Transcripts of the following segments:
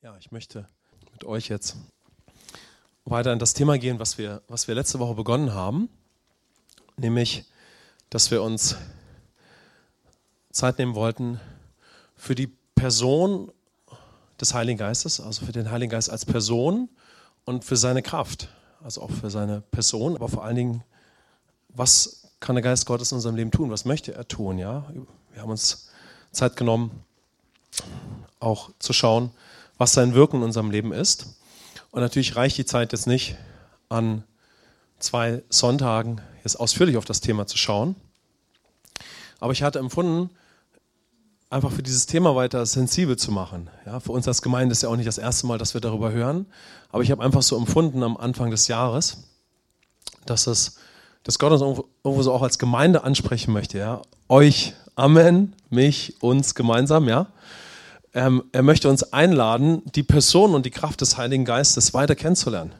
Ja, ich möchte mit euch jetzt weiter in das Thema gehen, was wir, was wir letzte Woche begonnen haben, nämlich, dass wir uns Zeit nehmen wollten für die Person des Heiligen Geistes, also für den Heiligen Geist als Person und für seine Kraft, also auch für seine Person, aber vor allen Dingen, was kann der Geist Gottes in unserem Leben tun? Was möchte er tun? Ja, wir haben uns Zeit genommen, auch zu schauen, was sein Wirken in unserem Leben ist. Und natürlich reicht die Zeit jetzt nicht, an zwei Sonntagen jetzt ausführlich auf das Thema zu schauen. Aber ich hatte empfunden, einfach für dieses Thema weiter sensibel zu machen. Ja, für uns als Gemeinde ist ja auch nicht das erste Mal, dass wir darüber hören. Aber ich habe einfach so empfunden am Anfang des Jahres, dass es, dass Gott uns irgendwo so auch als Gemeinde ansprechen möchte. Ja, euch, Amen, mich, uns gemeinsam, ja ähm, er möchte uns einladen, die Person und die Kraft des Heiligen Geistes weiter kennenzulernen.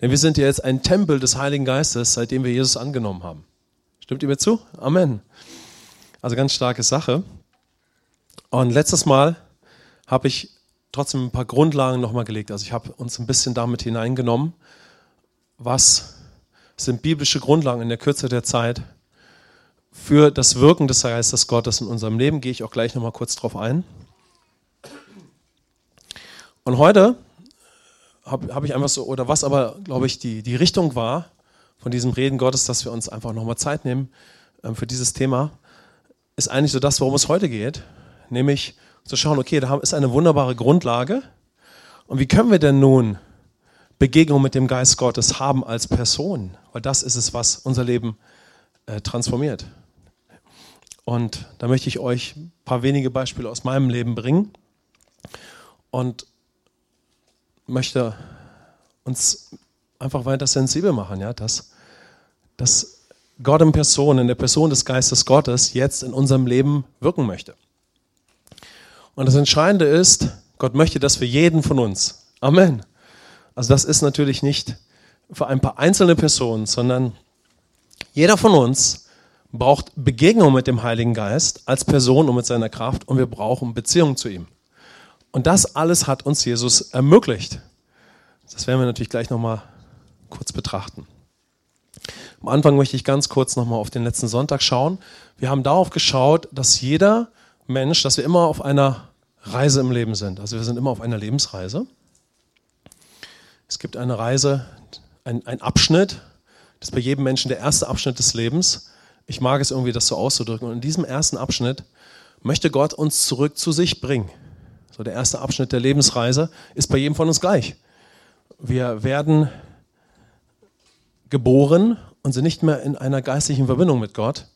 Denn wir sind ja jetzt ein Tempel des Heiligen Geistes, seitdem wir Jesus angenommen haben. Stimmt ihr mir zu? Amen. Also ganz starke Sache. Und letztes Mal habe ich trotzdem ein paar Grundlagen nochmal gelegt. Also ich habe uns ein bisschen damit hineingenommen, was sind biblische Grundlagen in der Kürze der Zeit für das Wirken des Geistes Gottes in unserem Leben. Gehe ich auch gleich nochmal kurz drauf ein. Und heute habe hab ich einfach so, oder was aber, glaube ich, die, die Richtung war von diesem Reden Gottes, dass wir uns einfach nochmal Zeit nehmen ähm, für dieses Thema, ist eigentlich so das, worum es heute geht. Nämlich zu schauen, okay, da ist eine wunderbare Grundlage. Und wie können wir denn nun Begegnung mit dem Geist Gottes haben als Person? Weil das ist es, was unser Leben äh, transformiert. Und da möchte ich euch ein paar wenige Beispiele aus meinem Leben bringen. Und möchte uns einfach weiter sensibel machen, ja, dass, dass Gott in Person, in der Person des Geistes Gottes jetzt in unserem Leben wirken möchte. Und das Entscheidende ist, Gott möchte das für jeden von uns. Amen. Also das ist natürlich nicht für ein paar einzelne Personen, sondern jeder von uns braucht Begegnung mit dem Heiligen Geist als Person und mit seiner Kraft und wir brauchen Beziehung zu ihm. Und das alles hat uns Jesus ermöglicht. Das werden wir natürlich gleich nochmal kurz betrachten. Am Anfang möchte ich ganz kurz nochmal auf den letzten Sonntag schauen. Wir haben darauf geschaut, dass jeder Mensch, dass wir immer auf einer Reise im Leben sind. Also wir sind immer auf einer Lebensreise. Es gibt eine Reise, ein, ein Abschnitt, das ist bei jedem Menschen der erste Abschnitt des Lebens. Ich mag es irgendwie, das so auszudrücken. Und in diesem ersten Abschnitt möchte Gott uns zurück zu sich bringen. So der erste Abschnitt der Lebensreise ist bei jedem von uns gleich. Wir werden geboren und sind nicht mehr in einer geistlichen Verbindung mit Gott.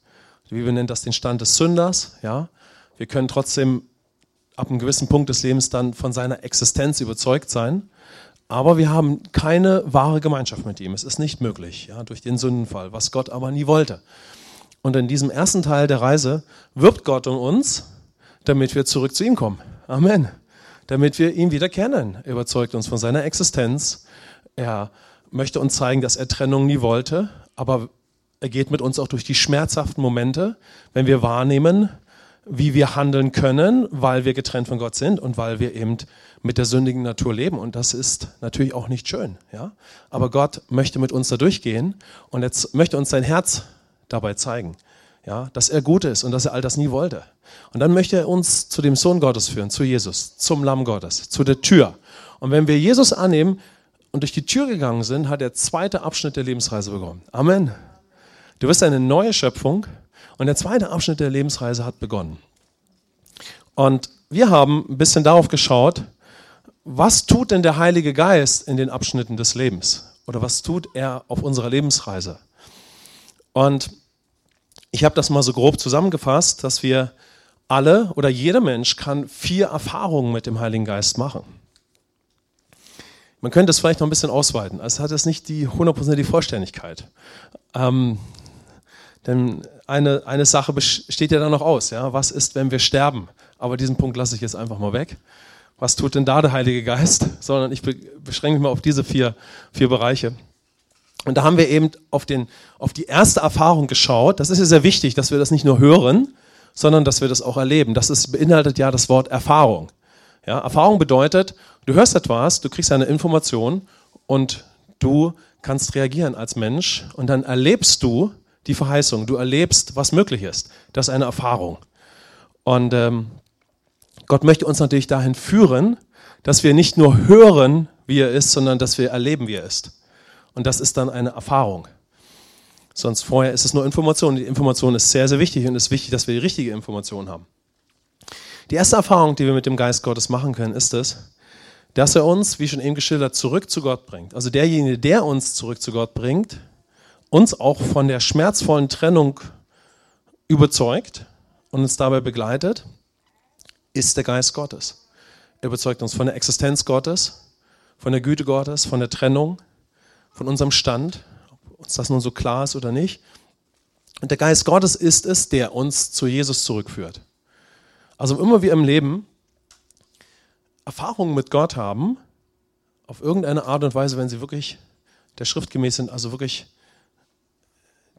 Die Bibel nennt das den Stand des Sünders. Ja? Wir können trotzdem ab einem gewissen Punkt des Lebens dann von seiner Existenz überzeugt sein. Aber wir haben keine wahre Gemeinschaft mit ihm. Es ist nicht möglich, ja, durch den Sündenfall, was Gott aber nie wollte. Und in diesem ersten Teil der Reise wirbt Gott um uns, damit wir zurück zu ihm kommen. Amen. Damit wir ihn wieder kennen. Er überzeugt uns von seiner Existenz. Er möchte uns zeigen, dass er Trennung nie wollte, aber er geht mit uns auch durch die schmerzhaften Momente, wenn wir wahrnehmen, wie wir handeln können, weil wir getrennt von Gott sind und weil wir eben mit der sündigen Natur leben. Und das ist natürlich auch nicht schön. Ja? Aber Gott möchte mit uns da durchgehen und jetzt möchte uns sein Herz dabei zeigen ja, dass er gut ist und dass er all das nie wollte. Und dann möchte er uns zu dem Sohn Gottes führen, zu Jesus, zum Lamm Gottes, zu der Tür. Und wenn wir Jesus annehmen und durch die Tür gegangen sind, hat der zweite Abschnitt der Lebensreise begonnen. Amen. Du bist eine neue Schöpfung und der zweite Abschnitt der Lebensreise hat begonnen. Und wir haben ein bisschen darauf geschaut, was tut denn der Heilige Geist in den Abschnitten des Lebens? Oder was tut er auf unserer Lebensreise? Und ich habe das mal so grob zusammengefasst, dass wir alle oder jeder Mensch kann vier Erfahrungen mit dem Heiligen Geist machen. Man könnte es vielleicht noch ein bisschen ausweiten. Also hat es nicht die hundertprozentige Vollständigkeit. Ähm, denn eine, eine Sache steht ja dann noch aus. Ja? Was ist, wenn wir sterben? Aber diesen Punkt lasse ich jetzt einfach mal weg. Was tut denn da der Heilige Geist? Sondern ich beschränke mich mal auf diese vier, vier Bereiche. Und da haben wir eben auf, den, auf die erste Erfahrung geschaut. Das ist ja sehr wichtig, dass wir das nicht nur hören, sondern dass wir das auch erleben. Das ist, beinhaltet ja das Wort Erfahrung. Ja, Erfahrung bedeutet, du hörst etwas, du kriegst eine Information und du kannst reagieren als Mensch und dann erlebst du die Verheißung, du erlebst, was möglich ist. Das ist eine Erfahrung. Und ähm, Gott möchte uns natürlich dahin führen, dass wir nicht nur hören, wie er ist, sondern dass wir erleben, wie er ist. Und das ist dann eine Erfahrung. Sonst vorher ist es nur Information. Die Information ist sehr, sehr wichtig und es ist wichtig, dass wir die richtige Information haben. Die erste Erfahrung, die wir mit dem Geist Gottes machen können, ist es, dass er uns, wie schon eben geschildert, zurück zu Gott bringt. Also derjenige, der uns zurück zu Gott bringt, uns auch von der schmerzvollen Trennung überzeugt und uns dabei begleitet, ist der Geist Gottes. Er überzeugt uns von der Existenz Gottes, von der Güte Gottes, von der Trennung, von unserem Stand, ob das nun so klar ist oder nicht. Und der Geist Gottes ist es, der uns zu Jesus zurückführt. Also immer wir im Leben Erfahrungen mit Gott haben, auf irgendeine Art und Weise, wenn sie wirklich der Schrift gemäß sind, also wirklich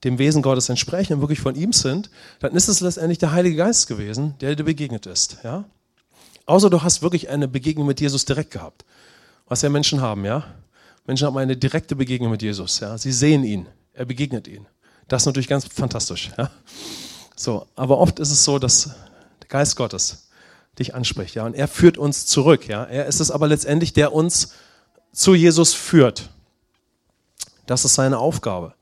dem Wesen Gottes entsprechen und wirklich von ihm sind, dann ist es letztendlich der Heilige Geist gewesen, der dir begegnet ist. Ja? Außer du hast wirklich eine Begegnung mit Jesus direkt gehabt. Was ja Menschen haben, ja. Menschen haben eine direkte Begegnung mit Jesus. Ja? Sie sehen ihn, er begegnet ihnen. Das ist natürlich ganz fantastisch. Ja? So, aber oft ist es so, dass der Geist Gottes dich anspricht, ja, und er führt uns zurück, ja. Er ist es aber letztendlich, der uns zu Jesus führt. Das ist seine Aufgabe.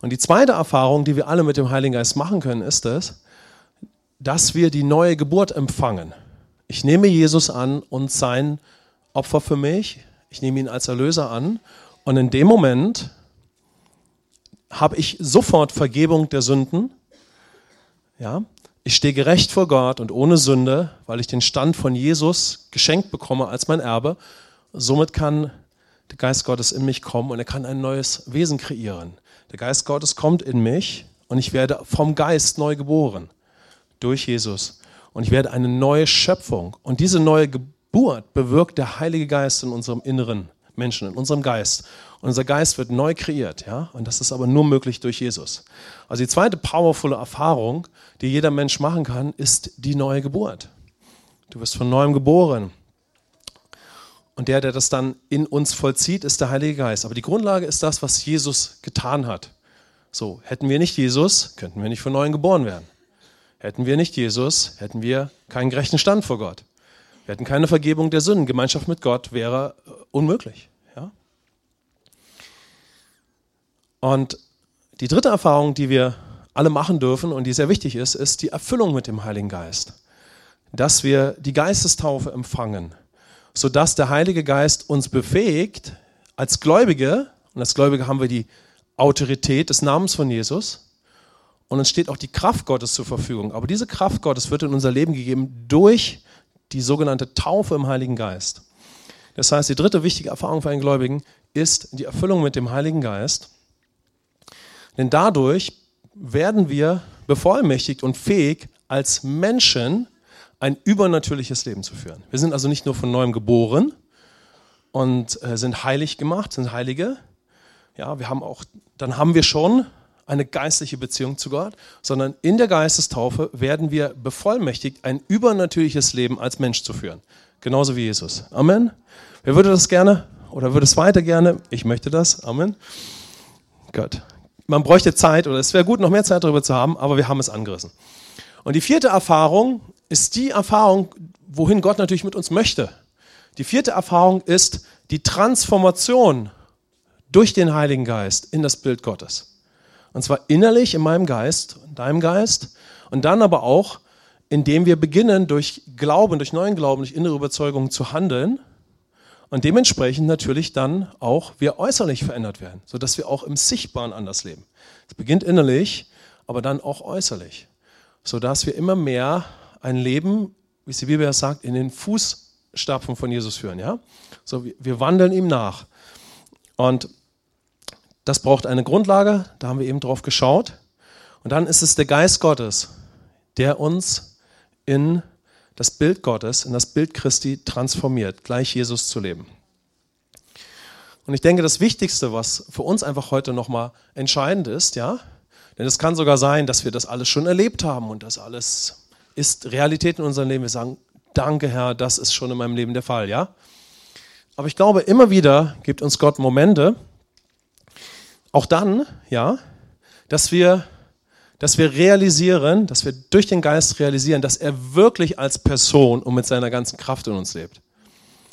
Und die zweite Erfahrung, die wir alle mit dem Heiligen Geist machen können, ist es, dass wir die neue Geburt empfangen. Ich nehme Jesus an und sein Opfer für mich, ich nehme ihn als Erlöser an und in dem Moment habe ich sofort Vergebung der Sünden. Ja, ich stehe gerecht vor Gott und ohne Sünde, weil ich den Stand von Jesus geschenkt bekomme als mein Erbe. Somit kann der Geist Gottes in mich kommen und er kann ein neues Wesen kreieren. Der Geist Gottes kommt in mich und ich werde vom Geist neu geboren durch Jesus. Und ich werde eine neue Schöpfung. Und diese neue Geburt bewirkt der Heilige Geist in unserem inneren Menschen, in unserem Geist. Unser Geist wird neu kreiert, ja, und das ist aber nur möglich durch Jesus. Also die zweite powervolle Erfahrung, die jeder Mensch machen kann, ist die neue Geburt. Du wirst von neuem geboren. Und der, der das dann in uns vollzieht, ist der Heilige Geist. Aber die Grundlage ist das, was Jesus getan hat. So, hätten wir nicht Jesus, könnten wir nicht von neuem geboren werden. Hätten wir nicht Jesus, hätten wir keinen gerechten Stand vor Gott. Wir hätten keine Vergebung der Sünden. Gemeinschaft mit Gott wäre unmöglich. Und die dritte Erfahrung, die wir alle machen dürfen und die sehr wichtig ist, ist die Erfüllung mit dem Heiligen Geist. Dass wir die Geistestaufe empfangen, sodass der Heilige Geist uns befähigt, als Gläubige, und als Gläubige haben wir die Autorität des Namens von Jesus, und uns steht auch die Kraft Gottes zur Verfügung. Aber diese Kraft Gottes wird in unser Leben gegeben durch die sogenannte Taufe im Heiligen Geist. Das heißt, die dritte wichtige Erfahrung für einen Gläubigen ist die Erfüllung mit dem Heiligen Geist. Denn dadurch werden wir bevollmächtigt und fähig, als Menschen ein übernatürliches Leben zu führen. Wir sind also nicht nur von neuem geboren und äh, sind heilig gemacht, sind Heilige. Ja, wir haben auch, dann haben wir schon eine geistliche Beziehung zu Gott, sondern in der Geistestaufe werden wir bevollmächtigt, ein übernatürliches Leben als Mensch zu führen. Genauso wie Jesus. Amen. Wer würde das gerne oder würde es weiter gerne? Ich möchte das. Amen. Gott man bräuchte Zeit oder es wäre gut, noch mehr Zeit darüber zu haben, aber wir haben es angerissen. Und die vierte Erfahrung ist die Erfahrung, wohin Gott natürlich mit uns möchte. Die vierte Erfahrung ist die Transformation durch den Heiligen Geist in das Bild Gottes. Und zwar innerlich in meinem Geist, in deinem Geist und dann aber auch, indem wir beginnen, durch Glauben, durch neuen Glauben, durch innere Überzeugung zu handeln und dementsprechend natürlich dann auch wir äußerlich verändert werden, sodass wir auch im Sichtbaren anders leben. Es beginnt innerlich, aber dann auch äußerlich, sodass wir immer mehr ein Leben, wie es die Bibel sagt, in den Fußstapfen von Jesus führen. Ja? So, wir wandeln ihm nach. Und das braucht eine Grundlage, da haben wir eben drauf geschaut. Und dann ist es der Geist Gottes, der uns in das Bild Gottes in das Bild Christi transformiert, gleich Jesus zu leben. Und ich denke, das Wichtigste, was für uns einfach heute nochmal entscheidend ist, ja, denn es kann sogar sein, dass wir das alles schon erlebt haben und das alles ist Realität in unserem Leben. Wir sagen, danke Herr, das ist schon in meinem Leben der Fall, ja? Aber ich glaube, immer wieder gibt uns Gott Momente, auch dann, ja, dass wir, dass wir realisieren, dass wir durch den Geist realisieren, dass er wirklich als Person und mit seiner ganzen Kraft in uns lebt.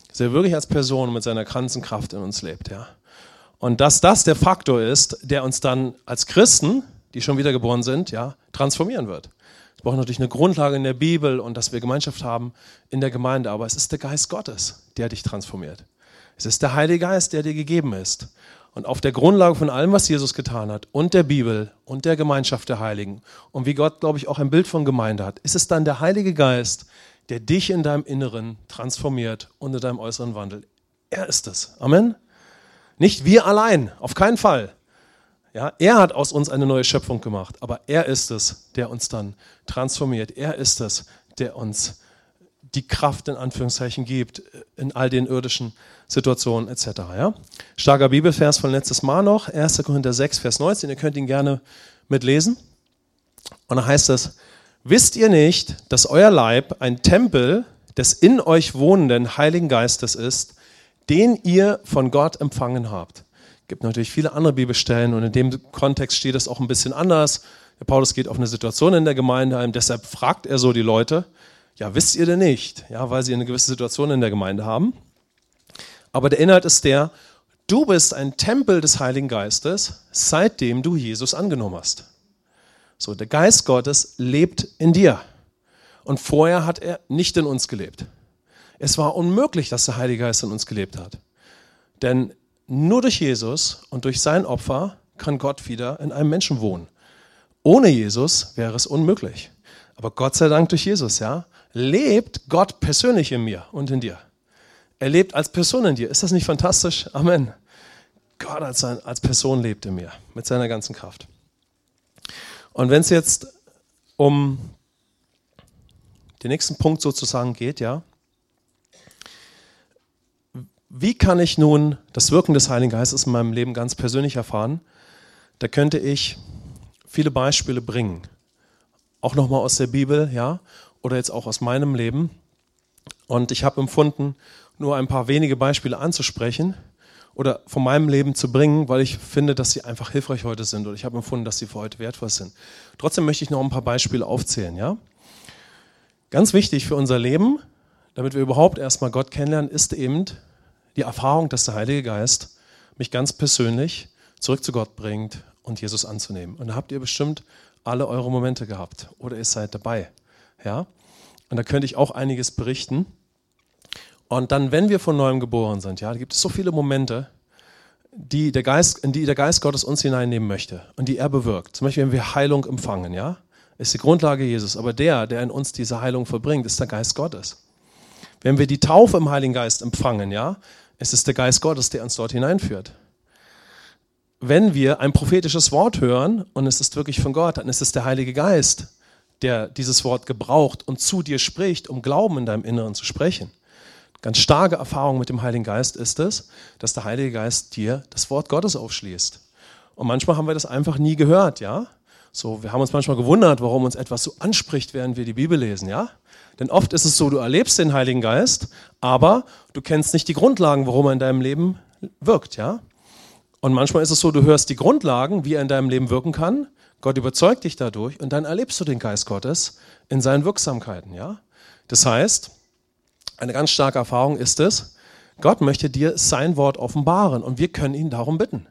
Dass er wirklich als Person und mit seiner ganzen Kraft in uns lebt, ja. Und dass das der Faktor ist, der uns dann als Christen, die schon wiedergeboren sind, ja, transformieren wird. Es braucht natürlich eine Grundlage in der Bibel und dass wir Gemeinschaft haben in der Gemeinde, aber es ist der Geist Gottes, der dich transformiert. Es ist der Heilige Geist, der dir gegeben ist. Und auf der Grundlage von allem, was Jesus getan hat und der Bibel und der Gemeinschaft der Heiligen und wie Gott, glaube ich, auch ein Bild von Gemeinde hat, ist es dann der Heilige Geist, der dich in deinem Inneren transformiert und in deinem äußeren Wandel. Er ist es. Amen. Nicht wir allein, auf keinen Fall. Ja, er hat aus uns eine neue Schöpfung gemacht, aber er ist es, der uns dann transformiert. Er ist es, der uns die Kraft in Anführungszeichen gibt in all den irdischen Situationen etc. Ja? Starker Bibelvers von letztes Mal noch, 1. Korinther 6, Vers 19, ihr könnt ihn gerne mitlesen. Und da heißt es, wisst ihr nicht, dass euer Leib ein Tempel des in euch wohnenden Heiligen Geistes ist, den ihr von Gott empfangen habt. Es gibt natürlich viele andere Bibelstellen und in dem Kontext steht es auch ein bisschen anders. Der Paulus geht auf eine Situation in der Gemeinde ein, deshalb fragt er so die Leute, ja, wisst ihr denn nicht? Ja, weil sie eine gewisse Situation in der Gemeinde haben. Aber der Inhalt ist der, du bist ein Tempel des Heiligen Geistes, seitdem du Jesus angenommen hast. So, der Geist Gottes lebt in dir. Und vorher hat er nicht in uns gelebt. Es war unmöglich, dass der Heilige Geist in uns gelebt hat. Denn nur durch Jesus und durch sein Opfer kann Gott wieder in einem Menschen wohnen. Ohne Jesus wäre es unmöglich. Aber Gott sei Dank durch Jesus, ja, lebt Gott persönlich in mir und in dir. Er lebt als Person in dir. Ist das nicht fantastisch? Amen. Gott als, als Person lebt in mir mit seiner ganzen Kraft. Und wenn es jetzt um den nächsten Punkt sozusagen geht, ja, wie kann ich nun das Wirken des Heiligen Geistes in meinem Leben ganz persönlich erfahren? Da könnte ich viele Beispiele bringen. Auch nochmal aus der Bibel, ja, oder jetzt auch aus meinem Leben. Und ich habe empfunden, nur ein paar wenige Beispiele anzusprechen oder von meinem Leben zu bringen, weil ich finde, dass sie einfach hilfreich heute sind oder ich habe empfunden, dass sie für heute wertvoll sind. Trotzdem möchte ich noch ein paar Beispiele aufzählen, ja? Ganz wichtig für unser Leben, damit wir überhaupt erstmal Gott kennenlernen, ist eben die Erfahrung, dass der Heilige Geist mich ganz persönlich zurück zu Gott bringt und Jesus anzunehmen. Und da habt ihr bestimmt alle eure Momente gehabt oder ihr seid dabei. Ja? Und da könnte ich auch einiges berichten. Und dann, wenn wir von neuem geboren sind, ja, gibt es so viele Momente, die der Geist, in die der Geist Gottes uns hineinnehmen möchte und die er bewirkt. Zum Beispiel, wenn wir Heilung empfangen, ja, ist die Grundlage Jesus. Aber der, der in uns diese Heilung verbringt, ist der Geist Gottes. Wenn wir die Taufe im Heiligen Geist empfangen, ja, es der Geist Gottes, der uns dort hineinführt. Wenn wir ein prophetisches Wort hören und es ist wirklich von Gott, dann ist es der Heilige Geist, der dieses Wort gebraucht und zu dir spricht, um Glauben in deinem Inneren zu sprechen. Ganz starke Erfahrung mit dem Heiligen Geist ist es, dass der Heilige Geist dir das Wort Gottes aufschließt. Und manchmal haben wir das einfach nie gehört, ja? So, wir haben uns manchmal gewundert, warum uns etwas so anspricht, während wir die Bibel lesen, ja? Denn oft ist es so, du erlebst den Heiligen Geist, aber du kennst nicht die Grundlagen, warum er in deinem Leben wirkt, ja? Und manchmal ist es so, du hörst die Grundlagen, wie er in deinem Leben wirken kann. Gott überzeugt dich dadurch und dann erlebst du den Geist Gottes in seinen Wirksamkeiten, ja? Das heißt, eine ganz starke Erfahrung ist es, Gott möchte dir sein Wort offenbaren und wir können ihn darum bitten.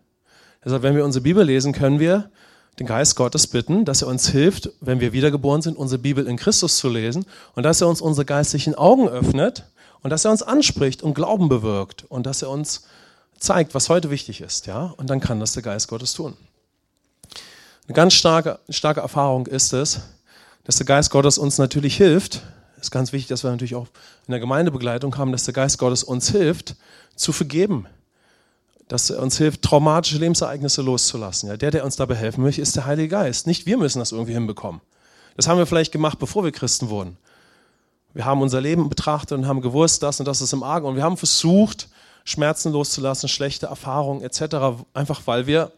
Deshalb, wenn wir unsere Bibel lesen, können wir den Geist Gottes bitten, dass er uns hilft, wenn wir wiedergeboren sind, unsere Bibel in Christus zu lesen und dass er uns unsere geistlichen Augen öffnet und dass er uns anspricht und Glauben bewirkt und dass er uns zeigt, was heute wichtig ist, ja? Und dann kann das der Geist Gottes tun. Eine ganz starke, starke Erfahrung ist es, dass der Geist Gottes uns natürlich hilft, ist ganz wichtig, dass wir natürlich auch in der Gemeindebegleitung haben, dass der Geist Gottes uns hilft, zu vergeben. Dass er uns hilft, traumatische Lebensereignisse loszulassen. Ja, der, der uns dabei helfen möchte, ist der Heilige Geist. Nicht wir müssen das irgendwie hinbekommen. Das haben wir vielleicht gemacht, bevor wir Christen wurden. Wir haben unser Leben betrachtet und haben gewusst, das und das ist im Argen. Und wir haben versucht, Schmerzen loszulassen, schlechte Erfahrungen etc., einfach weil wir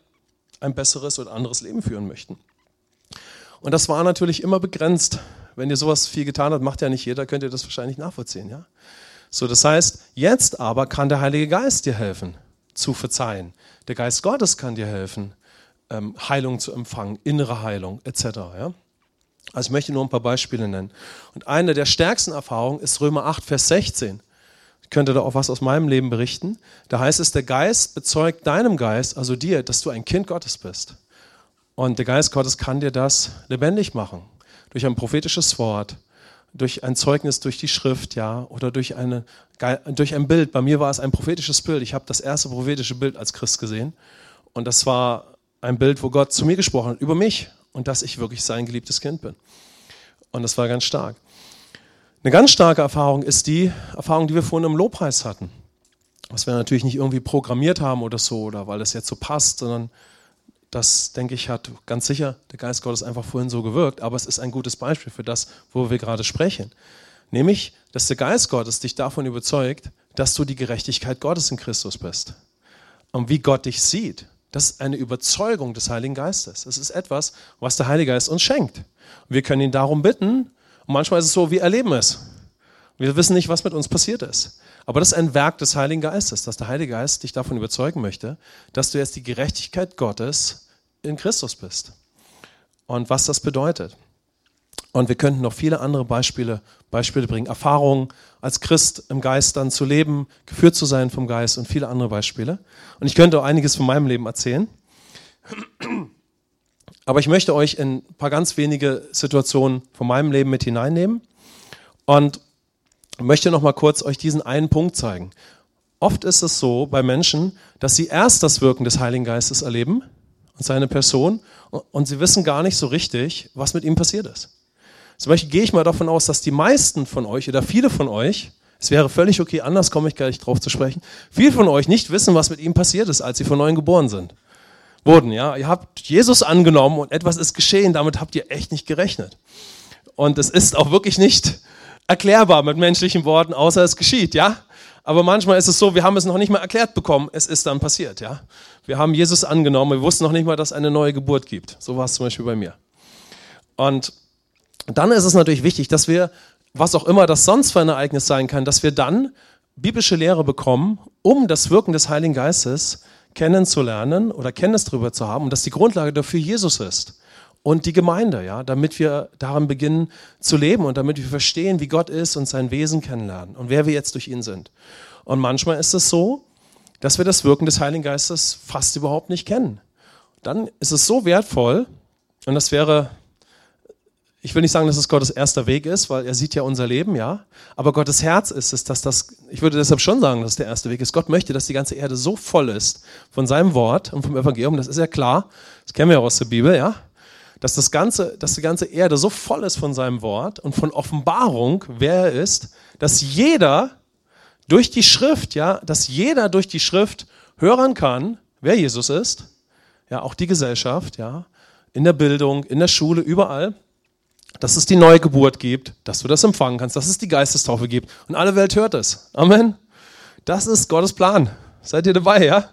ein besseres oder anderes Leben führen möchten. Und das war natürlich immer begrenzt Wenn ihr sowas viel getan habt, macht ja nicht jeder, könnt ihr das wahrscheinlich nachvollziehen, ja? So, das heißt, jetzt aber kann der Heilige Geist dir helfen, zu verzeihen. Der Geist Gottes kann dir helfen, ähm, Heilung zu empfangen, innere Heilung, etc. Ja? Also ich möchte nur ein paar Beispiele nennen. Und eine der stärksten Erfahrungen ist Römer 8, Vers 16. Ich könnte da auch was aus meinem Leben berichten. Da heißt es, der Geist bezeugt deinem Geist, also dir, dass du ein Kind Gottes bist. Und der Geist Gottes kann dir das lebendig machen. Durch ein prophetisches Wort, durch ein Zeugnis durch die Schrift, ja, oder durch, eine, durch ein Bild. Bei mir war es ein prophetisches Bild. Ich habe das erste prophetische Bild als Christ gesehen. Und das war ein Bild, wo Gott zu mir gesprochen hat, über mich und dass ich wirklich sein geliebtes Kind bin. Und das war ganz stark. Eine ganz starke Erfahrung ist die Erfahrung, die wir vorhin im Lobpreis hatten. Was wir natürlich nicht irgendwie programmiert haben oder so, oder weil das jetzt so passt, sondern das, denke ich, hat ganz sicher der Geist Gottes einfach vorhin so gewirkt. Aber es ist ein gutes Beispiel für das, wo wir gerade sprechen. Nämlich, dass der Geist Gottes dich davon überzeugt, dass du die Gerechtigkeit Gottes in Christus bist. Und wie Gott dich sieht. Das ist eine Überzeugung des Heiligen Geistes. Es ist etwas, was der Heilige Geist uns schenkt. Und wir können ihn darum bitten. Und manchmal ist es so, wir erleben es. Wir wissen nicht, was mit uns passiert ist. Aber das ist ein Werk des Heiligen Geistes, dass der Heilige Geist dich davon überzeugen möchte, dass du jetzt die Gerechtigkeit Gottes in Christus bist. Und was das bedeutet. Und wir könnten noch viele andere Beispiele, Beispiele bringen. Erfahrungen als Christ im Geist dann zu leben, geführt zu sein vom Geist und viele andere Beispiele. Und ich könnte auch einiges von meinem Leben erzählen. Aber ich möchte euch in ein paar ganz wenige Situationen von meinem Leben mit hineinnehmen und möchte noch mal kurz euch diesen einen Punkt zeigen. Oft ist es so bei Menschen, dass sie erst das Wirken des Heiligen Geistes erleben und seine Person und sie wissen gar nicht so richtig, was mit ihm passiert ist. Zum Beispiel gehe ich mal davon aus, dass die meisten von euch oder viele von euch, es wäre völlig okay, anders komme ich gleich drauf zu sprechen, viele von euch nicht wissen, was mit ihm passiert ist, als sie von neuem geboren sind. Wurden, ja. Ihr habt Jesus angenommen und etwas ist geschehen, damit habt ihr echt nicht gerechnet. Und es ist auch wirklich nicht erklärbar mit menschlichen Worten, außer es geschieht, ja. Aber manchmal ist es so, wir haben es noch nicht mal erklärt bekommen, es ist dann passiert, ja. Wir haben Jesus angenommen, wir wussten noch nicht mal, dass es eine neue Geburt gibt. So war es zum Beispiel bei mir. Und dann ist es natürlich wichtig, dass wir, was auch immer das sonst für ein Ereignis sein kann, dass wir dann biblische Lehre bekommen, um das Wirken des Heiligen Geistes kennenzulernen oder Kenntnis darüber zu haben und dass die Grundlage dafür Jesus ist und die Gemeinde, ja, damit wir daran beginnen zu leben und damit wir verstehen, wie Gott ist und sein Wesen kennenlernen und wer wir jetzt durch ihn sind. Und manchmal ist es so, dass wir das Wirken des Heiligen Geistes fast überhaupt nicht kennen. Dann ist es so wertvoll, und das wäre ich will nicht sagen, dass es Gottes erster Weg ist, weil er sieht ja unser Leben, ja. Aber Gottes Herz ist es, dass das, ich würde deshalb schon sagen, dass es der erste Weg ist. Gott möchte, dass die ganze Erde so voll ist von seinem Wort und vom Evangelium, das ist ja klar, das kennen wir ja aus der Bibel, ja. Dass das ganze, dass die ganze Erde so voll ist von seinem Wort und von Offenbarung, wer er ist, dass jeder durch die Schrift, ja, dass jeder durch die Schrift hören kann, wer Jesus ist. Ja, auch die Gesellschaft, ja. In der Bildung, in der Schule, überall dass es die Neugeburt gibt, dass du das empfangen kannst, dass es die Geistestaufe gibt. Und alle Welt hört es. Amen. Das ist Gottes Plan. Seid ihr dabei, ja?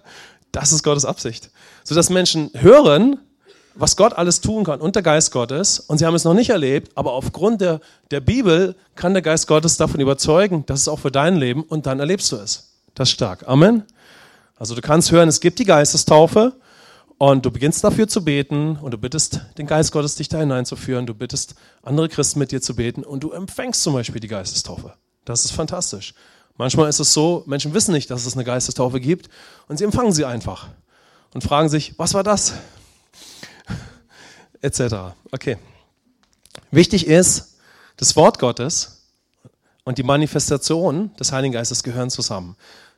Das ist Gottes Absicht. Sodass Menschen hören, was Gott alles tun kann und der Geist Gottes. Und sie haben es noch nicht erlebt, aber aufgrund der, der Bibel kann der Geist Gottes davon überzeugen, dass es auch für dein Leben und dann erlebst du es. Das ist stark. Amen. Also du kannst hören, es gibt die Geistestaufe und du beginnst dafür zu beten und du bittest den Geist Gottes, dich da hineinzuführen. Du bittest andere Christen mit dir zu beten und du empfängst zum Beispiel die Geistestaufe. Das ist fantastisch. Manchmal ist es so, Menschen wissen nicht, dass es eine Geistestaufe gibt und sie empfangen sie einfach und fragen sich, was war das? Etc. Okay. Wichtig ist, das Wort Gottes und die Manifestation des Heiligen Geistes gehören zusammen.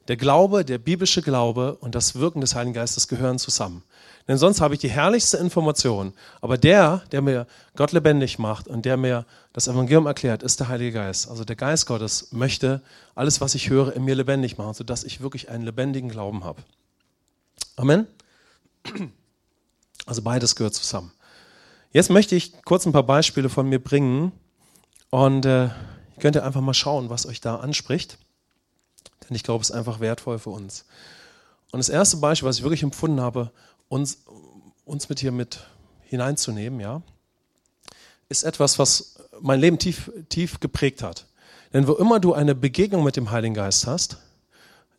Der Glaube, der biblische Glaube und das Wirken des Heiligen Geistes gehören zusammen. Denn sonst habe ich die herrlichste Information. Aber der, der mir Gott lebendig macht und der mir das Evangelium erklärt, ist der Heilige Geist. Also der Geist Gottes möchte alles, was ich höre, in mir lebendig machen, sodass ich wirklich einen lebendigen Glauben habe. Amen. Also beides gehört zusammen. Jetzt möchte ich kurz ein paar Beispiele von mir bringen und äh, könnt ihr einfach mal schauen, was euch da anspricht. Denn ich glaube, es ist einfach wertvoll für uns. Und das erste Beispiel, was ich wirklich empfunden habe, uns, uns mit hier mit hineinzunehmen, ja, ist etwas, was mein Leben tief, tief geprägt hat. Denn wo immer du eine Begegnung mit dem Heiligen Geist hast,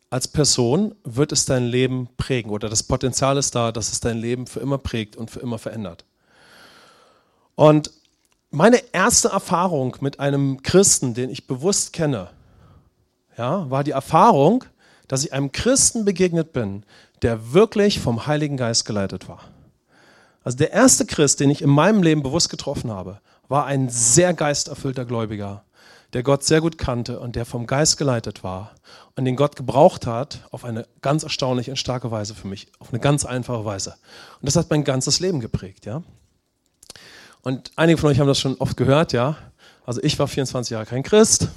als Person wird es dein Leben prägen oder das Potenzial ist da, dass es dein Leben für immer prägt und für immer verändert. Und meine erste Erfahrung mit einem Christen, den ich bewusst kenne, ja, war die Erfahrung, dass ich einem Christen begegnet bin, der wirklich vom Heiligen Geist geleitet war. Also der erste Christ, den ich in meinem Leben bewusst getroffen habe, war ein sehr geisterfüllter Gläubiger, der Gott sehr gut kannte und der vom Geist geleitet war und den Gott gebraucht hat auf eine ganz erstaunliche und starke Weise für mich, auf eine ganz einfache Weise. Und das hat mein ganzes Leben geprägt, ja. Und einige von euch haben das schon oft gehört, ja. Also ich war 24 Jahre kein Christ.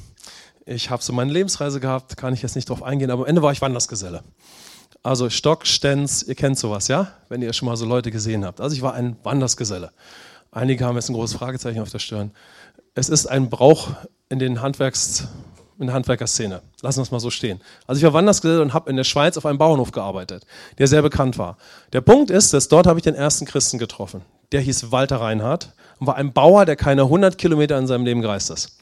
Ich habe so meine Lebensreise gehabt, kann ich jetzt nicht drauf eingehen, aber am Ende war ich Wandersgeselle. Also Stock, Stenz, ihr kennt sowas, ja? Wenn ihr schon mal so Leute gesehen habt. Also ich war ein Wandersgeselle. Einige haben jetzt ein großes Fragezeichen auf der Stirn. Es ist ein Brauch in, den Handwerks, in der Handwerkerszene. Lassen wir es mal so stehen. Also ich war Wandersgeselle und habe in der Schweiz auf einem Bauernhof gearbeitet, der sehr bekannt war. Der Punkt ist, dass dort habe ich den ersten Christen getroffen. Der hieß Walter Reinhardt und war ein Bauer, der keine 100 Kilometer in seinem Leben gereist ist.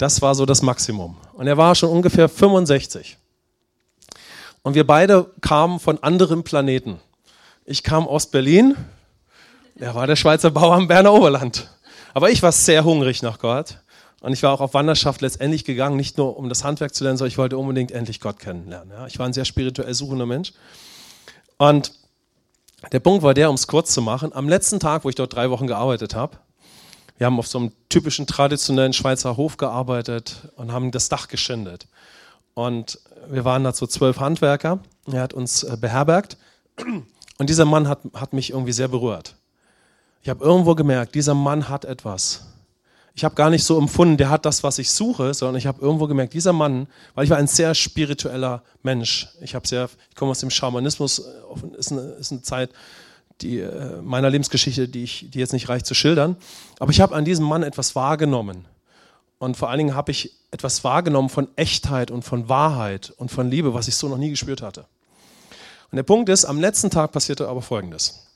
Das war so das Maximum. Und er war schon ungefähr 65. Und wir beide kamen von anderen Planeten. Ich kam aus Berlin, er war der Schweizer Bauer am Berner Oberland. Aber ich war sehr hungrig nach Gott. Und ich war auch auf Wanderschaft letztendlich gegangen, nicht nur um das Handwerk zu lernen, sondern ich wollte unbedingt endlich Gott kennenlernen. Ja, ich war ein sehr spirituell suchender Mensch. Und der Punkt war der, um es kurz zu machen, am letzten Tag, wo ich dort drei Wochen gearbeitet habe, wir haben auf so einem typischen traditionellen Schweizer Hof gearbeitet und haben das Dach geschändet. Und wir waren dazu zwölf Handwerker. Er hat uns äh, beherbergt. Und dieser Mann hat, hat mich irgendwie sehr berührt. Ich habe irgendwo gemerkt, dieser Mann hat etwas. Ich habe gar nicht so empfunden, der hat das, was ich suche, sondern ich habe irgendwo gemerkt, dieser Mann, weil ich war ein sehr spiritueller Mensch. Ich ich komme aus dem Schamanismus, äh, ist eine, ist eine Zeit die, äh, meiner Lebensgeschichte, die, ich, die jetzt nicht reicht zu schildern. Aber ich habe an diesem Mann etwas wahrgenommen. Und vor allen Dingen habe ich etwas wahrgenommen von Echtheit und von Wahrheit und von Liebe, was ich so noch nie gespürt hatte. Und der Punkt ist, am letzten Tag passierte aber Folgendes.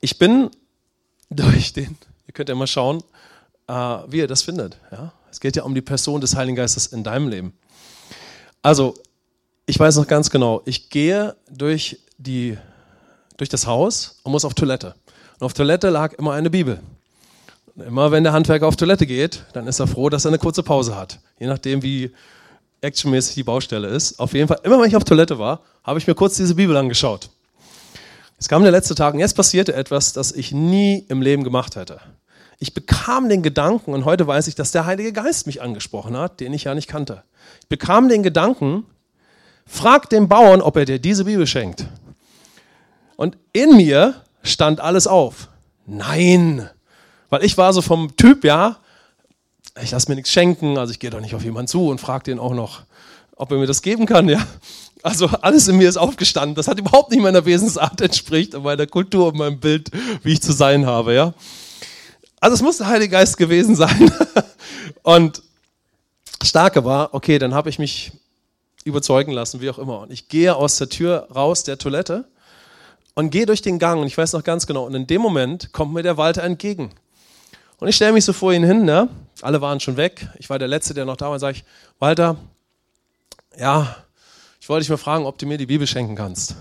Ich bin durch den, ihr könnt ja mal schauen, äh, wie ihr das findet. Ja? Es geht ja um die Person des Heiligen Geistes in deinem Leben. Also, ich weiß noch ganz genau, ich gehe durch, die, durch das Haus und muss auf Toilette. Und auf Toilette lag immer eine Bibel. Immer wenn der Handwerker auf Toilette geht, dann ist er froh, dass er eine kurze Pause hat. Je nachdem, wie actionmäßig die Baustelle ist. Auf jeden Fall, immer wenn ich auf Toilette war, habe ich mir kurz diese Bibel angeschaut. Es kam der letzte Tag und jetzt passierte etwas, das ich nie im Leben gemacht hätte. Ich bekam den Gedanken, und heute weiß ich, dass der Heilige Geist mich angesprochen hat, den ich ja nicht kannte. Ich bekam den Gedanken, frag den Bauern, ob er dir diese Bibel schenkt. Und in mir stand alles auf. Nein, weil ich war so vom Typ, ja, ich lasse mir nichts schenken, also ich gehe doch nicht auf jemanden zu und frage den auch noch, ob er mir das geben kann, ja. Also alles in mir ist aufgestanden. Das hat überhaupt nicht meiner Wesensart entspricht, meiner Kultur und meinem Bild, wie ich zu sein habe, ja. Also es muss der Heilige Geist gewesen sein. Und starke war, okay, dann habe ich mich überzeugen lassen, wie auch immer. Und ich gehe aus der Tür raus der Toilette und gehe durch den Gang und ich weiß noch ganz genau, und in dem Moment kommt mir der Walter entgegen. Und ich stelle mich so vor ihn hin, ne? alle waren schon weg. Ich war der Letzte, der noch da war. Sage ich, Walter, ja, ich wollte dich mal fragen, ob du mir die Bibel schenken kannst.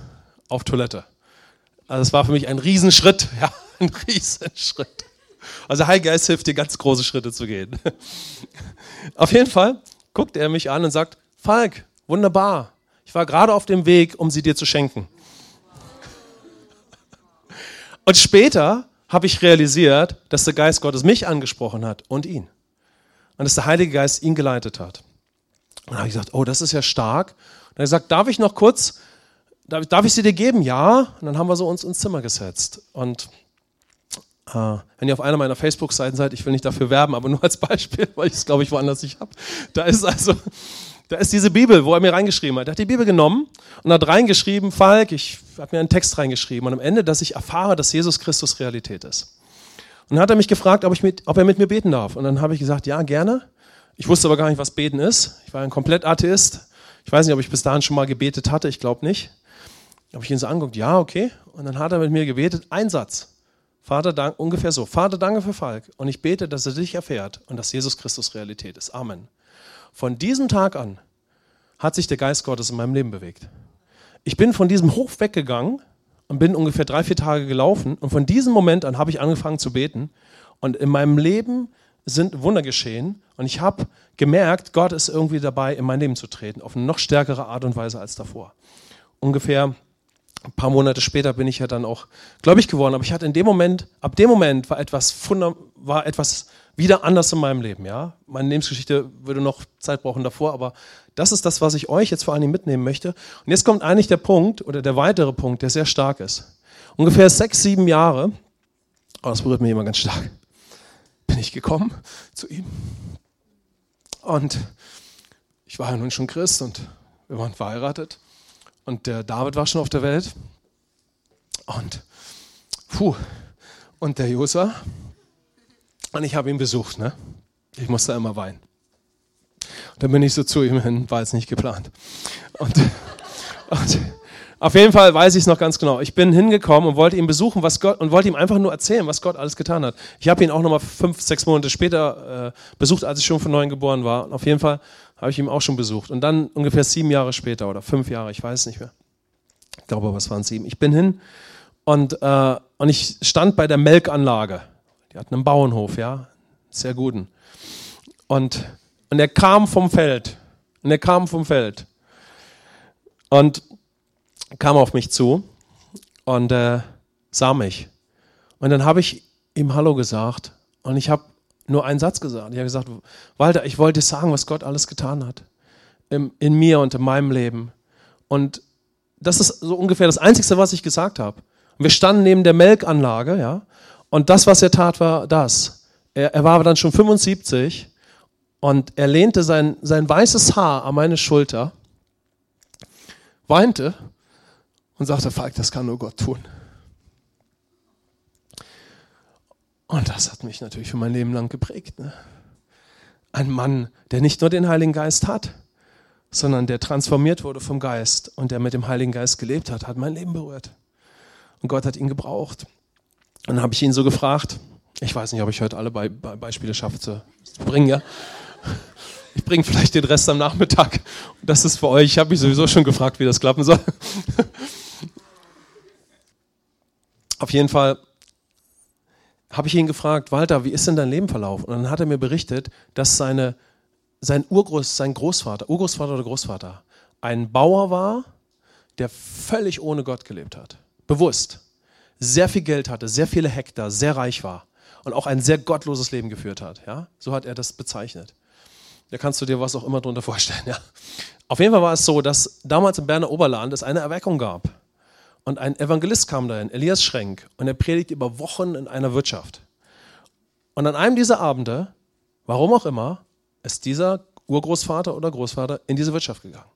Auf Toilette. Also es war für mich ein Riesenschritt. Ja, ein Riesenschritt. Also Heilige Geist hilft dir, ganz große Schritte zu gehen. Auf jeden Fall guckt er mich an und sagt, Falk, wunderbar. Ich war gerade auf dem Weg, um sie dir zu schenken. Und später habe ich realisiert, dass der Geist Gottes mich angesprochen hat und ihn. Und dass der Heilige Geist ihn geleitet hat. Und dann habe ich gesagt, oh, das ist ja stark. Und er gesagt, darf ich noch kurz, darf, darf ich sie dir geben? Ja. Und dann haben wir so uns ins Zimmer gesetzt. Und äh, wenn ihr auf einer meiner Facebook-Seiten seid, ich will nicht dafür werben, aber nur als Beispiel, weil ich es, glaube ich, woanders nicht habe. Da ist also da ist diese Bibel, wo er mir reingeschrieben hat. Er hat die Bibel genommen und hat reingeschrieben, Falk, ich habe mir einen Text reingeschrieben und am Ende, dass ich erfahre, dass Jesus Christus Realität ist. Und dann hat er mich gefragt, ob, mit, ob er mit mir beten darf. Und dann habe ich gesagt, ja, gerne. Ich wusste aber gar nicht, was beten ist. Ich war ein komplett Atheist. Ich weiß nicht, ob ich bis dahin schon mal gebetet hatte. Ich glaube nicht. Habe ich ihn so angeguckt, ja, okay. Und dann hat er mit mir gebetet, ein Satz. Vater, dank, ungefähr so, Vater, danke für Falk und ich bete, dass er dich erfährt und dass Jesus Christus Realität ist. Amen. Von diesem Tag an hat sich der Geist Gottes in meinem Leben bewegt. Ich bin von diesem Hof weggegangen und bin ungefähr drei, vier Tage gelaufen und von diesem Moment an habe ich angefangen zu beten und in meinem Leben sind Wunder geschehen und ich habe gemerkt, Gott ist irgendwie dabei, in mein Leben zu treten, auf eine noch stärkere Art und Weise als davor. Ungefähr ein paar Monate später bin ich ja dann auch gläubig geworden, aber ich hatte in dem Moment, ab dem Moment war etwas, war etwas wieder anders in meinem Leben. Ja? Meine Lebensgeschichte würde noch Zeit brauchen davor, aber das ist das, was ich euch jetzt vor Dingen mitnehmen möchte. Und jetzt kommt eigentlich der Punkt oder der weitere Punkt, der sehr stark ist. Ungefähr sechs, sieben Jahre, oh, das berührt mich immer ganz stark, bin ich gekommen zu ihm. Und ich war ja nun schon Christ und wir waren verheiratet. Und der David war schon auf der Welt. Und, puh, und der Josa. Und ich habe ihn besucht, ne? Ich musste immer weinen. Und dann bin ich so zu ihm hin, war jetzt nicht geplant. Und, und auf jeden Fall weiß ich es noch ganz genau. Ich bin hingekommen und wollte ihn besuchen, was Gott und wollte ihm einfach nur erzählen, was Gott alles getan hat. Ich habe ihn auch noch mal fünf, sechs Monate später äh, besucht, als ich schon von neuem geboren war. Und auf jeden Fall habe ich ihn auch schon besucht. Und dann ungefähr sieben Jahre später oder fünf Jahre, ich weiß nicht mehr. Ich glaube, es waren sieben. Ich bin hin und, äh, und ich stand bei der Melkanlage. Die hatten einen Bauernhof, ja, sehr guten. Und, und er kam vom Feld. Und er kam vom Feld. Und kam auf mich zu und äh, sah mich. Und dann habe ich ihm Hallo gesagt und ich habe nur einen Satz gesagt. Ich habe gesagt, Walter, ich wollte sagen, was Gott alles getan hat. In, in mir und in meinem Leben. Und das ist so ungefähr das Einzige, was ich gesagt habe. Wir standen neben der Melkanlage, ja. Und das, was er tat, war das. Er, er war dann schon 75 und er lehnte sein, sein weißes Haar an meine Schulter, weinte und sagte, Falk, das kann nur Gott tun. Und das hat mich natürlich für mein Leben lang geprägt. Ne? Ein Mann, der nicht nur den Heiligen Geist hat, sondern der transformiert wurde vom Geist und der mit dem Heiligen Geist gelebt hat, hat mein Leben berührt. Und Gott hat ihn gebraucht. Und dann habe ich ihn so gefragt, ich weiß nicht, ob ich heute alle Be Be Beispiele schaffe zu, bringen, ja. Ich bringe vielleicht den Rest am Nachmittag. Das ist für euch. Ich habe mich sowieso schon gefragt, wie das klappen soll. Auf jeden Fall habe ich ihn gefragt, Walter, wie ist denn dein Leben verlaufen? Und dann hat er mir berichtet, dass seine, sein Urgroß, sein Großvater, Urgroßvater oder Großvater, ein Bauer war, der völlig ohne Gott gelebt hat. Bewusst. Sehr viel Geld hatte, sehr viele Hektar, sehr reich war und auch ein sehr gottloses Leben geführt hat. Ja? So hat er das bezeichnet. Da kannst du dir was auch immer drunter vorstellen. Ja? Auf jeden Fall war es so, dass damals im Berner Oberland es eine Erweckung gab. Und ein Evangelist kam dahin, Elias Schrenk, und er predigt über Wochen in einer Wirtschaft. Und an einem dieser Abende, warum auch immer, ist dieser Urgroßvater oder Großvater in diese Wirtschaft gegangen.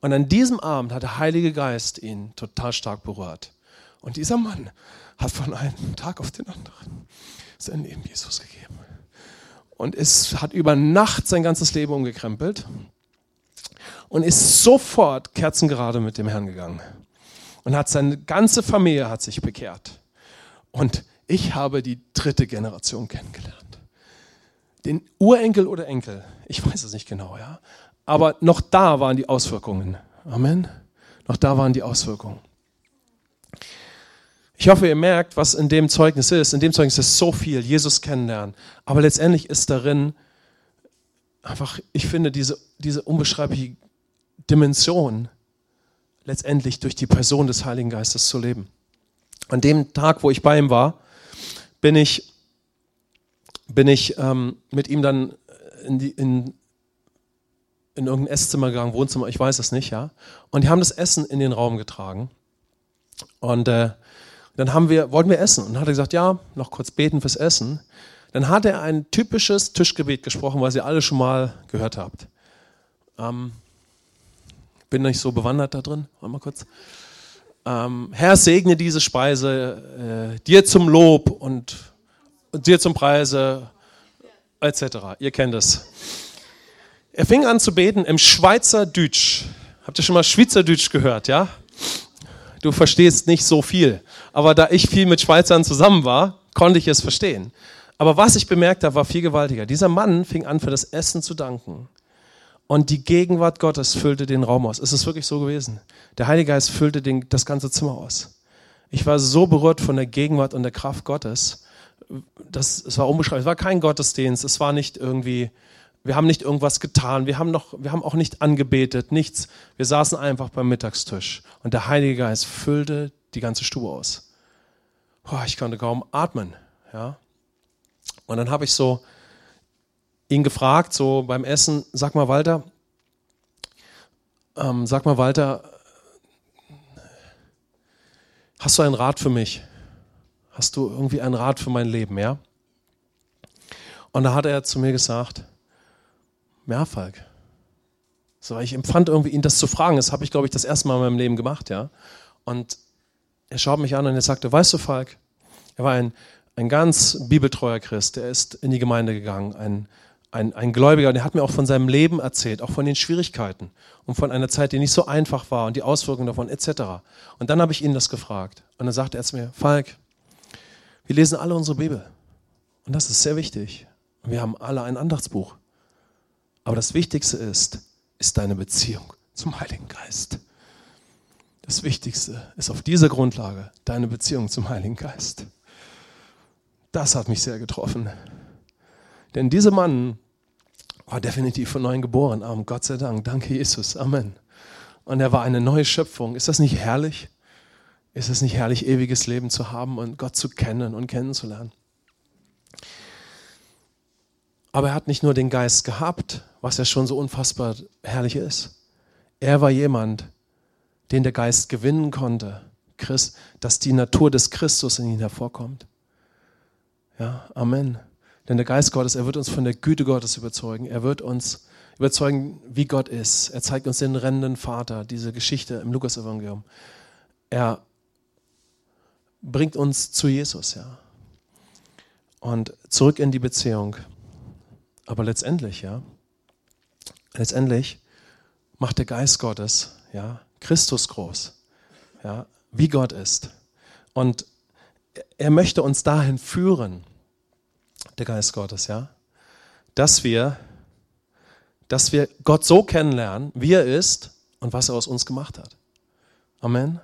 Und an diesem Abend hat der Heilige Geist ihn total stark berührt. Und dieser Mann hat von einem Tag auf den anderen sein Leben Jesus gegeben. Und es hat über Nacht sein ganzes Leben umgekrempelt und ist sofort kerzengerade mit dem Herrn gegangen und hat seine ganze Familie hat sich bekehrt. Und ich habe die dritte Generation kennengelernt. Den Urenkel oder Enkel, ich weiß es nicht genau, ja. Aber noch da waren die Auswirkungen. Amen. Noch da waren die Auswirkungen. Ich hoffe, ihr merkt, was in dem Zeugnis ist. In dem Zeugnis ist so viel, Jesus kennenlernen. Aber letztendlich ist darin einfach, ich finde, diese, diese unbeschreibliche Dimension letztendlich durch die Person des Heiligen Geistes zu leben. An dem Tag, wo ich bei ihm war, bin ich, bin ich ähm, mit ihm dann in, die, in, in irgendein Esszimmer gegangen, Wohnzimmer, ich weiß es nicht, ja. Und die haben das Essen in den Raum getragen. Und äh, dann haben wir, wollten wir essen. Und dann hat er gesagt, ja, noch kurz beten fürs Essen. Dann hat er ein typisches Tischgebet gesprochen, was ihr alle schon mal gehört habt. Ähm, bin nicht so bewandert da drin. Warte mal kurz. Ähm, Herr, segne diese Speise äh, dir zum Lob und, und dir zum Preise, etc. Ihr kennt es. Er fing an zu beten im Schweizerdeutsch. Habt ihr schon mal Schweizerdeutsch gehört, ja? Du verstehst nicht so viel. Aber da ich viel mit Schweizern zusammen war, konnte ich es verstehen. Aber was ich bemerkt habe, war viel gewaltiger. Dieser Mann fing an, für das Essen zu danken. Und die Gegenwart Gottes füllte den Raum aus. Es ist wirklich so gewesen. Der Heilige Geist füllte den, das ganze Zimmer aus. Ich war so berührt von der Gegenwart und der Kraft Gottes. Das, es war unbeschreiblich. Es war kein Gottesdienst. Es war nicht irgendwie, wir haben nicht irgendwas getan. Wir haben, noch, wir haben auch nicht angebetet. Nichts. Wir saßen einfach beim Mittagstisch. Und der Heilige Geist füllte die ganze Stube aus. Boah, ich konnte kaum atmen. Ja. Und dann habe ich so ihn gefragt, so beim Essen, sag mal Walter, ähm, sag mal Walter, hast du einen Rat für mich? Hast du irgendwie einen Rat für mein Leben, ja? Und da hat er zu mir gesagt, ja, Falk. So, ich empfand irgendwie, ihn das zu fragen. Das habe ich, glaube ich, das erste Mal in meinem Leben gemacht, ja. Und er schaut mich an und er sagte, weißt du, Falk, er war ein, ein ganz bibeltreuer Christ, der ist in die Gemeinde gegangen, ein, ein, ein Gläubiger, und er hat mir auch von seinem Leben erzählt, auch von den Schwierigkeiten und von einer Zeit, die nicht so einfach war und die Auswirkungen davon etc. Und dann habe ich ihn das gefragt. Und dann sagte er zu mir, Falk, wir lesen alle unsere Bibel. Und das ist sehr wichtig. Wir haben alle ein Andachtsbuch. Aber das Wichtigste ist, ist deine Beziehung zum Heiligen Geist. Das Wichtigste ist auf dieser Grundlage deine Beziehung zum Heiligen Geist. Das hat mich sehr getroffen. Denn dieser Mann war definitiv von neuem geboren. Amen. Gott sei Dank. Danke, Jesus. Amen. Und er war eine neue Schöpfung. Ist das nicht herrlich? Ist es nicht herrlich, ewiges Leben zu haben und Gott zu kennen und kennenzulernen? Aber er hat nicht nur den Geist gehabt, was ja schon so unfassbar herrlich ist. Er war jemand, den der Geist gewinnen konnte, Christ, dass die Natur des Christus in ihn hervorkommt. Ja, Amen. Denn der Geist Gottes, er wird uns von der Güte Gottes überzeugen. Er wird uns überzeugen, wie Gott ist. Er zeigt uns den rennenden Vater, diese Geschichte im Lukas-Evangelium. Er bringt uns zu Jesus, ja. Und zurück in die Beziehung. Aber letztendlich, ja, letztendlich macht der Geist Gottes, ja, Christus groß, ja, wie Gott ist. Und er möchte uns dahin führen, der Geist Gottes, ja, dass wir, dass wir Gott so kennenlernen, wie er ist und was er aus uns gemacht hat. Amen.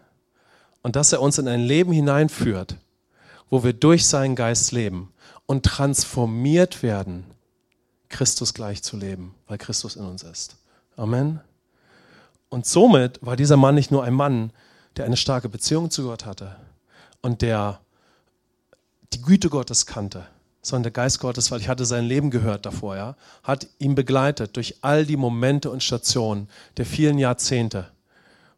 Und dass er uns in ein Leben hineinführt, wo wir durch seinen Geist leben und transformiert werden, Christus gleich zu leben, weil Christus in uns ist. Amen. Und somit war dieser Mann nicht nur ein Mann, der eine starke Beziehung zu Gott hatte und der die Güte Gottes kannte, sondern der Geist Gottes, weil ich hatte sein Leben gehört davor, ja, hat ihn begleitet durch all die Momente und Stationen der vielen Jahrzehnte,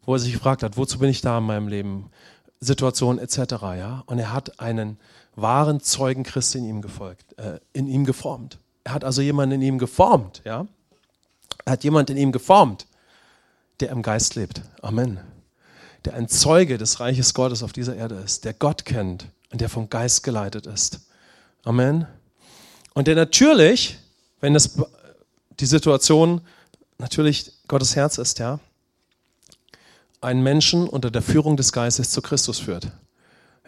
wo er sich gefragt hat, wozu bin ich da in meinem Leben, Situationen etc. Ja, und er hat einen wahren Zeugen Christi in ihm gefolgt, äh, in ihm geformt. Er hat also jemanden in ihm geformt, ja. Er hat jemanden in ihm geformt, der im Geist lebt. Amen. Der ein Zeuge des Reiches Gottes auf dieser Erde ist, der Gott kennt und der vom Geist geleitet ist. Amen. Und der natürlich, wenn das die Situation natürlich Gottes Herz ist, ja, einen Menschen unter der Führung des Geistes zu Christus führt.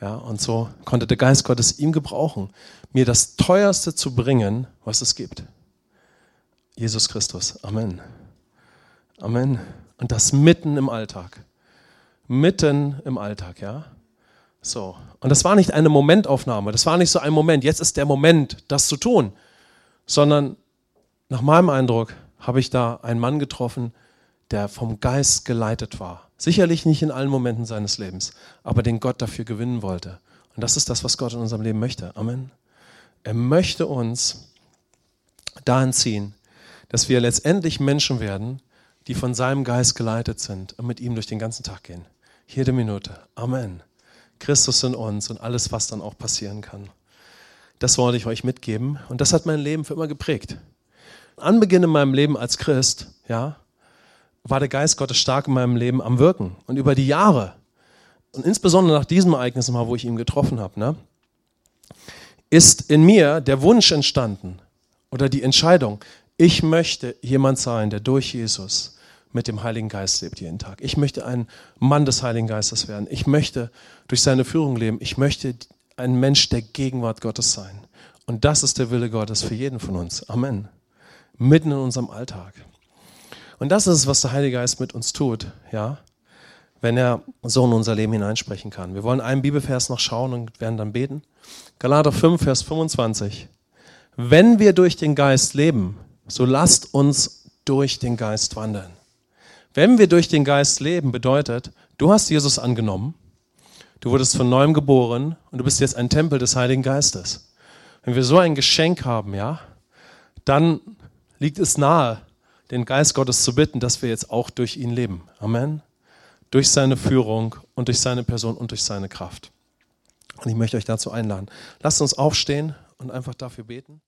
Ja, und so konnte der Geist Gottes ihm gebrauchen, mir das teuerste zu bringen, was es gibt. Jesus Christus. Amen. Amen. Und das mitten im Alltag. Mitten im Alltag, ja. So. Und das war nicht eine Momentaufnahme. Das war nicht so ein Moment. Jetzt ist der Moment, das zu tun. Sondern nach meinem Eindruck habe ich da einen Mann getroffen, der vom Geist geleitet war. Sicherlich nicht in allen Momenten seines Lebens, aber den Gott dafür gewinnen wollte. Und das ist das, was Gott in unserem Leben möchte. Amen. Er möchte uns dahin ziehen, dass wir letztendlich Menschen werden, die von seinem Geist geleitet sind und mit ihm durch den ganzen Tag gehen. Jede Minute. Amen. Christus in uns und alles, was dann auch passieren kann. Das wollte ich euch mitgeben und das hat mein Leben für immer geprägt. Anbeginn in meinem Leben als Christ, ja, war der Geist Gottes stark in meinem Leben am Wirken. Und über die Jahre, und insbesondere nach diesem Ereignis mal, wo ich ihn getroffen habe, ne, ist in mir der Wunsch entstanden oder die Entscheidung, ich möchte jemand sein, der durch Jesus mit dem Heiligen Geist lebt jeden Tag. Ich möchte ein Mann des Heiligen Geistes werden. Ich möchte durch seine Führung leben. Ich möchte ein Mensch der Gegenwart Gottes sein. Und das ist der Wille Gottes für jeden von uns. Amen. Mitten in unserem Alltag. Und das ist es, was der Heilige Geist mit uns tut, ja, wenn er so in unser Leben hineinsprechen kann. Wir wollen einen Bibelvers noch schauen und werden dann beten. Galater 5, Vers 25. Wenn wir durch den Geist leben, so lasst uns durch den Geist wandeln. Wenn wir durch den Geist leben, bedeutet, du hast Jesus angenommen, du wurdest von neuem geboren und du bist jetzt ein Tempel des Heiligen Geistes. Wenn wir so ein Geschenk haben, ja, dann liegt es nahe, den Geist Gottes zu bitten, dass wir jetzt auch durch ihn leben. Amen. Durch seine Führung und durch seine Person und durch seine Kraft. Und ich möchte euch dazu einladen. Lasst uns aufstehen und einfach dafür beten.